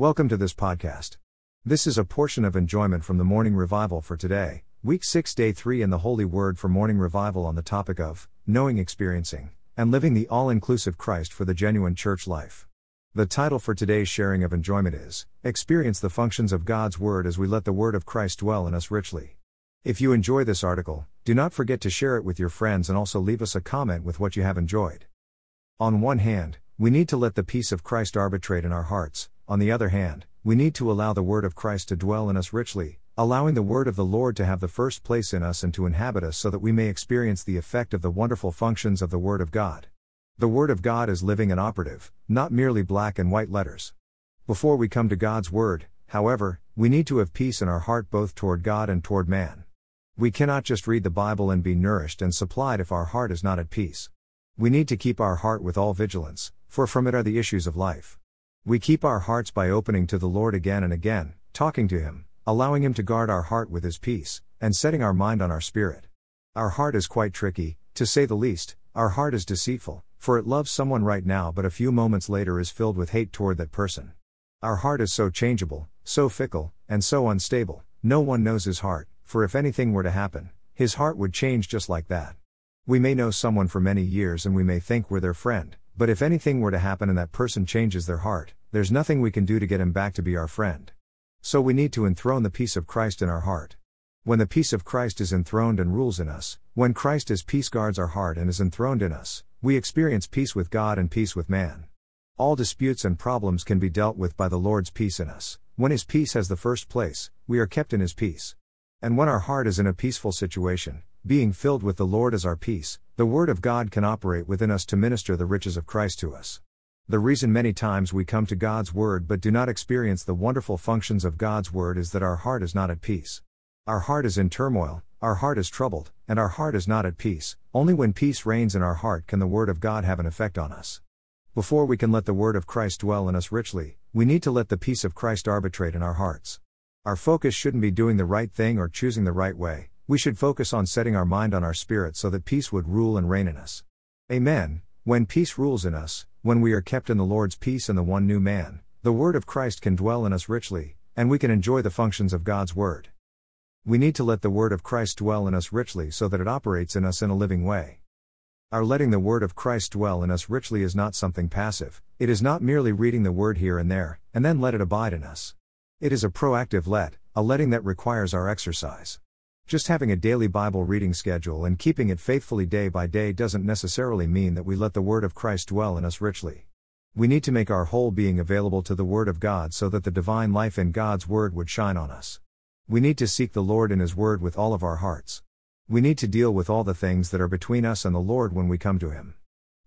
Welcome to this podcast. This is a portion of enjoyment from the morning revival for today, week 6, day 3 in the Holy Word for morning revival on the topic of knowing, experiencing, and living the all inclusive Christ for the genuine church life. The title for today's sharing of enjoyment is Experience the Functions of God's Word as we let the Word of Christ dwell in us richly. If you enjoy this article, do not forget to share it with your friends and also leave us a comment with what you have enjoyed. On one hand, we need to let the peace of Christ arbitrate in our hearts, on the other hand, we need to allow the Word of Christ to dwell in us richly, allowing the Word of the Lord to have the first place in us and to inhabit us so that we may experience the effect of the wonderful functions of the Word of God. The Word of God is living and operative, not merely black and white letters. Before we come to God's Word, however, we need to have peace in our heart both toward God and toward man. We cannot just read the Bible and be nourished and supplied if our heart is not at peace. We need to keep our heart with all vigilance, for from it are the issues of life. We keep our hearts by opening to the Lord again and again, talking to Him, allowing Him to guard our heart with His peace, and setting our mind on our spirit. Our heart is quite tricky, to say the least, our heart is deceitful, for it loves someone right now but a few moments later is filled with hate toward that person. Our heart is so changeable, so fickle, and so unstable, no one knows his heart, for if anything were to happen, his heart would change just like that. We may know someone for many years and we may think we're their friend, but if anything were to happen and that person changes their heart, there's nothing we can do to get him back to be our friend. So we need to enthrone the peace of Christ in our heart. When the peace of Christ is enthroned and rules in us, when Christ as peace guards our heart and is enthroned in us, we experience peace with God and peace with man. All disputes and problems can be dealt with by the Lord's peace in us. When His peace has the first place, we are kept in His peace. And when our heart is in a peaceful situation, being filled with the Lord as our peace, the Word of God can operate within us to minister the riches of Christ to us. The reason many times we come to God's Word but do not experience the wonderful functions of God's Word is that our heart is not at peace. Our heart is in turmoil, our heart is troubled, and our heart is not at peace. Only when peace reigns in our heart can the Word of God have an effect on us. Before we can let the Word of Christ dwell in us richly, we need to let the peace of Christ arbitrate in our hearts. Our focus shouldn't be doing the right thing or choosing the right way, we should focus on setting our mind on our spirit so that peace would rule and reign in us. Amen. When peace rules in us, when we are kept in the Lord's peace and the one new man, the word of Christ can dwell in us richly, and we can enjoy the functions of God's word. We need to let the word of Christ dwell in us richly so that it operates in us in a living way. Our letting the word of Christ dwell in us richly is not something passive, it is not merely reading the word here and there, and then let it abide in us. It is a proactive let, a letting that requires our exercise. Just having a daily Bible reading schedule and keeping it faithfully day by day doesn't necessarily mean that we let the Word of Christ dwell in us richly. We need to make our whole being available to the Word of God so that the divine life in God's Word would shine on us. We need to seek the Lord in His Word with all of our hearts. We need to deal with all the things that are between us and the Lord when we come to Him.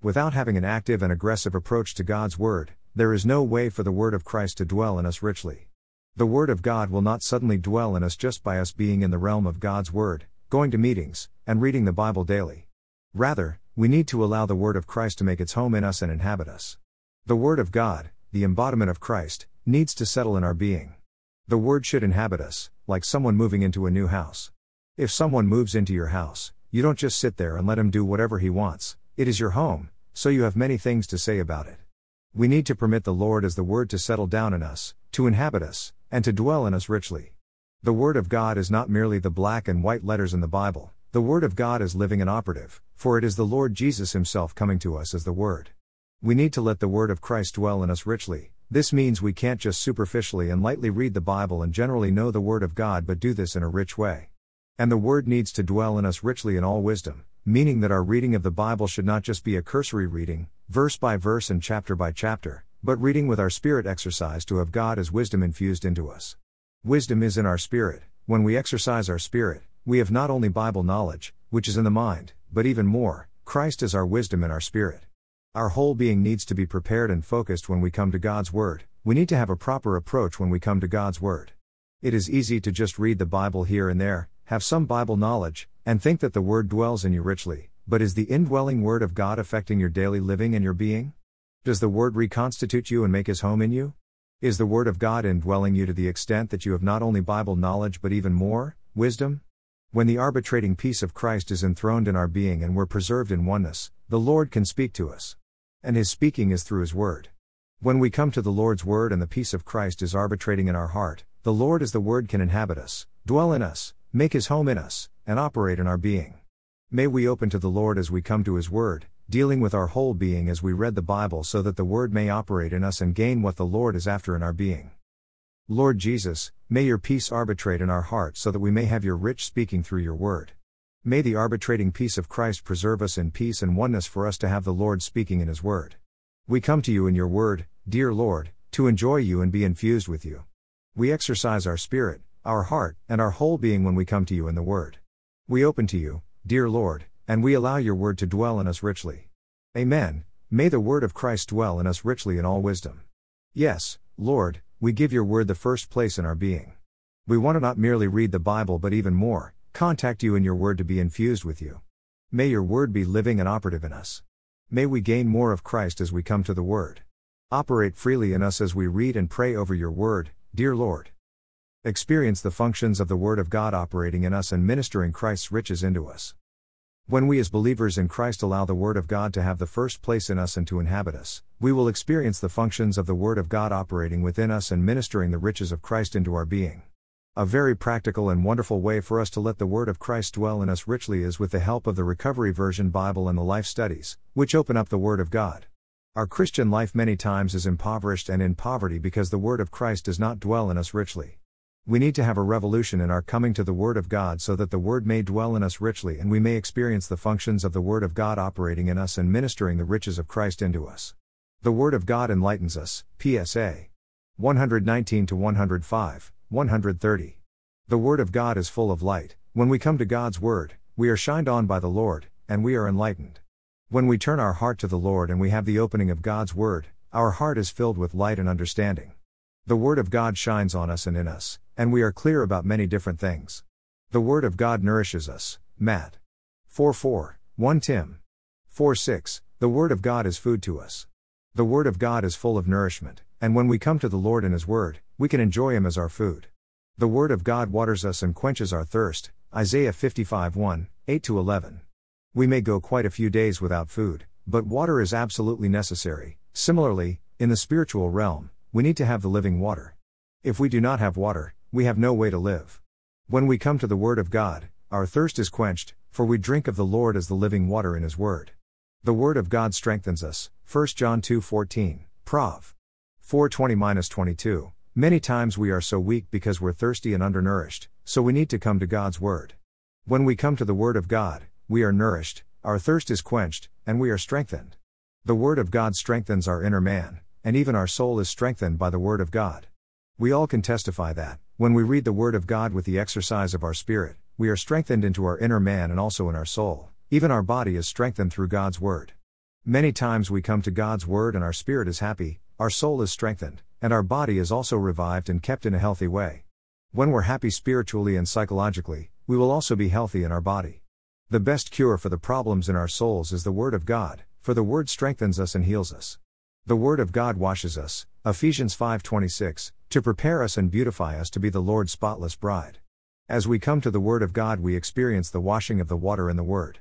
Without having an active and aggressive approach to God's Word, there is no way for the Word of Christ to dwell in us richly. The Word of God will not suddenly dwell in us just by us being in the realm of God's Word, going to meetings, and reading the Bible daily. Rather, we need to allow the Word of Christ to make its home in us and inhabit us. The Word of God, the embodiment of Christ, needs to settle in our being. The Word should inhabit us, like someone moving into a new house. If someone moves into your house, you don't just sit there and let him do whatever he wants, it is your home, so you have many things to say about it. We need to permit the Lord as the Word to settle down in us, to inhabit us, and to dwell in us richly. The Word of God is not merely the black and white letters in the Bible, the Word of God is living and operative, for it is the Lord Jesus Himself coming to us as the Word. We need to let the Word of Christ dwell in us richly. This means we can't just superficially and lightly read the Bible and generally know the Word of God but do this in a rich way. And the Word needs to dwell in us richly in all wisdom, meaning that our reading of the Bible should not just be a cursory reading, verse by verse and chapter by chapter, but reading with our spirit exercise to have God as wisdom infused into us. Wisdom is in our spirit, when we exercise our spirit, we have not only Bible knowledge, which is in the mind, but even more, Christ is our wisdom in our spirit. Our whole being needs to be prepared and focused when we come to God's Word, we need to have a proper approach when we come to God's Word. It is easy to just read the Bible here and there, have some Bible knowledge, and think that the Word dwells in you richly, but is the indwelling Word of God affecting your daily living and your being? Does the Word reconstitute you and make His home in you? Is the Word of God indwelling you to the extent that you have not only Bible knowledge but even more, wisdom? When the arbitrating peace of Christ is enthroned in our being and we're preserved in oneness, the Lord can speak to us. And His speaking is through His Word. When we come to the Lord's Word and the peace of Christ is arbitrating in our heart, the Lord as the Word can inhabit us, dwell in us, make his home in us, and operate in our being. May we open to the Lord as we come to his Word, dealing with our whole being as we read the Bible so that the Word may operate in us and gain what the Lord is after in our being. Lord Jesus, may your peace arbitrate in our hearts so that we may have your rich speaking through your Word. May the arbitrating peace of Christ preserve us in peace and oneness for us to have the Lord speaking in his Word. We come to you in your Word, dear Lord, to enjoy you and be infused with you. We exercise our spirit, our heart, and our whole being when we come to you in the Word. We open to you, dear Lord, and we allow your Word to dwell in us richly. Amen. May the Word of Christ dwell in us richly in all wisdom. Yes, Lord, we give your Word the first place in our being. We want to not merely read the Bible but even more, contact you in your Word to be infused with you. May your Word be living and operative in us. May we gain more of Christ as we come to the Word. Operate freely in us as we read and pray over your word, dear Lord. Experience the functions of the Word of God operating in us and ministering Christ's riches into us. When we as believers in Christ allow the Word of God to have the first place in us and to inhabit us, we will experience the functions of the Word of God operating within us and ministering the riches of Christ into our being. A very practical and wonderful way for us to let the Word of Christ dwell in us richly is with the help of the Recovery Version Bible and the Life Studies, which open up the Word of God. Our Christian life many times is impoverished and in poverty because the Word of Christ does not dwell in us richly. We need to have a revolution in our coming to the Word of God so that the Word may dwell in us richly and we may experience the functions of the Word of God operating in us and ministering the riches of Christ into us. The Word of God enlightens us. PSA 119 105, 130. The Word of God is full of light. When we come to God's Word, we are shined on by the Lord, and we are enlightened. When we turn our heart to the Lord and we have the opening of God's Word, our heart is filled with light and understanding. The Word of God shines on us and in us, and we are clear about many different things. The Word of God nourishes us. Matt. 4 4, 1 Tim. 4 6, the Word of God is food to us. The Word of God is full of nourishment, and when we come to the Lord in His Word, we can enjoy Him as our food. The Word of God waters us and quenches our thirst. Isaiah 55 1, 8 11. We may go quite a few days without food, but water is absolutely necessary. Similarly, in the spiritual realm, we need to have the living water. If we do not have water, we have no way to live. When we come to the Word of God, our thirst is quenched, for we drink of the Lord as the living water in His Word. The Word of God strengthens us. 1 John 2:14, Prov. 4:20-22. Many times we are so weak because we're thirsty and undernourished, so we need to come to God's Word. When we come to the Word of God, we are nourished, our thirst is quenched, and we are strengthened. The Word of God strengthens our inner man, and even our soul is strengthened by the Word of God. We all can testify that, when we read the Word of God with the exercise of our spirit, we are strengthened into our inner man and also in our soul, even our body is strengthened through God's Word. Many times we come to God's Word and our spirit is happy, our soul is strengthened, and our body is also revived and kept in a healthy way. When we're happy spiritually and psychologically, we will also be healthy in our body. The best cure for the problems in our souls is the Word of God, for the Word strengthens us and heals us. The Word of God washes us, Ephesians 5:26, to prepare us and beautify us to be the Lord's spotless bride. As we come to the Word of God, we experience the washing of the water in the Word.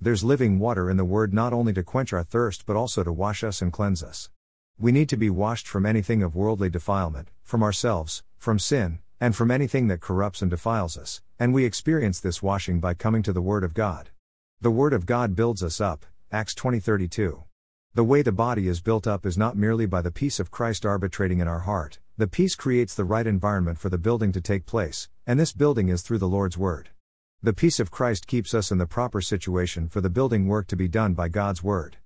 There's living water in the Word not only to quench our thirst but also to wash us and cleanse us. We need to be washed from anything of worldly defilement, from ourselves, from sin, and from anything that corrupts and defiles us, and we experience this washing by coming to the Word of God. The Word of God builds us up, Acts 20:32. The way the body is built up is not merely by the peace of Christ arbitrating in our heart, the peace creates the right environment for the building to take place, and this building is through the Lord's Word. The peace of Christ keeps us in the proper situation for the building work to be done by God's Word.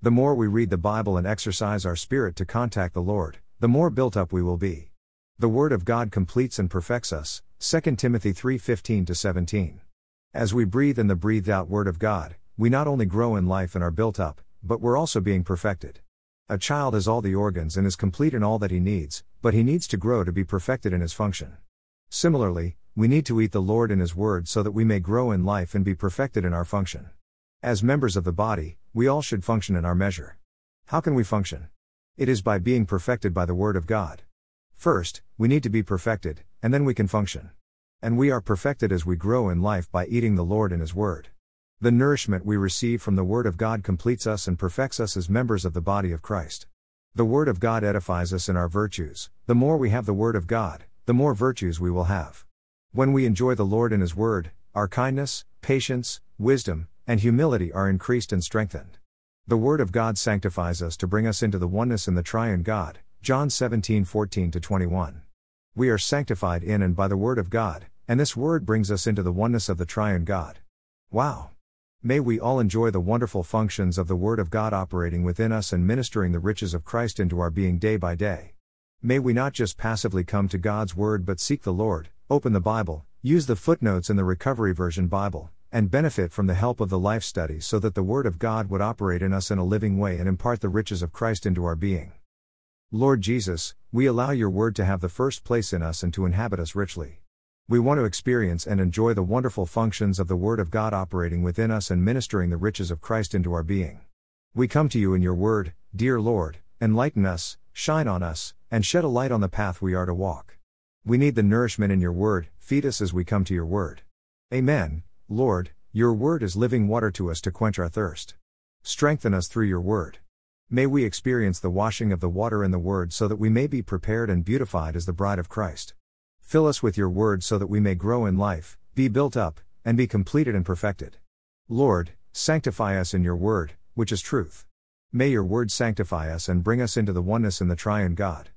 The more we read the Bible and exercise our spirit to contact the Lord, the more built up we will be. The word of God completes and perfects us. 2 Timothy 3:15 17. As we breathe in the breathed out word of God, we not only grow in life and are built up, but we're also being perfected. A child has all the organs and is complete in all that he needs, but he needs to grow to be perfected in his function. Similarly, we need to eat the Lord in his word so that we may grow in life and be perfected in our function. As members of the body, we all should function in our measure. How can we function? It is by being perfected by the word of God. First, we need to be perfected, and then we can function. And we are perfected as we grow in life by eating the Lord and His Word. The nourishment we receive from the Word of God completes us and perfects us as members of the body of Christ. The Word of God edifies us in our virtues. The more we have the Word of God, the more virtues we will have. When we enjoy the Lord and His Word, our kindness, patience, wisdom, and humility are increased and strengthened. The Word of God sanctifies us to bring us into the oneness in the triune God. John 17 14 21. We are sanctified in and by the Word of God, and this Word brings us into the oneness of the triune God. Wow! May we all enjoy the wonderful functions of the Word of God operating within us and ministering the riches of Christ into our being day by day. May we not just passively come to God's Word but seek the Lord, open the Bible, use the footnotes in the Recovery Version Bible, and benefit from the help of the life study so that the Word of God would operate in us in a living way and impart the riches of Christ into our being. Lord Jesus, we allow your Word to have the first place in us and to inhabit us richly. We want to experience and enjoy the wonderful functions of the Word of God operating within us and ministering the riches of Christ into our being. We come to you in your Word, dear Lord, enlighten us, shine on us, and shed a light on the path we are to walk. We need the nourishment in your Word, feed us as we come to your Word. Amen, Lord, your Word is living water to us to quench our thirst. Strengthen us through your Word. May we experience the washing of the water in the Word so that we may be prepared and beautified as the bride of Christ. Fill us with your word so that we may grow in life, be built up, and be completed and perfected. Lord, sanctify us in your word, which is truth. May your word sanctify us and bring us into the oneness in the triune God.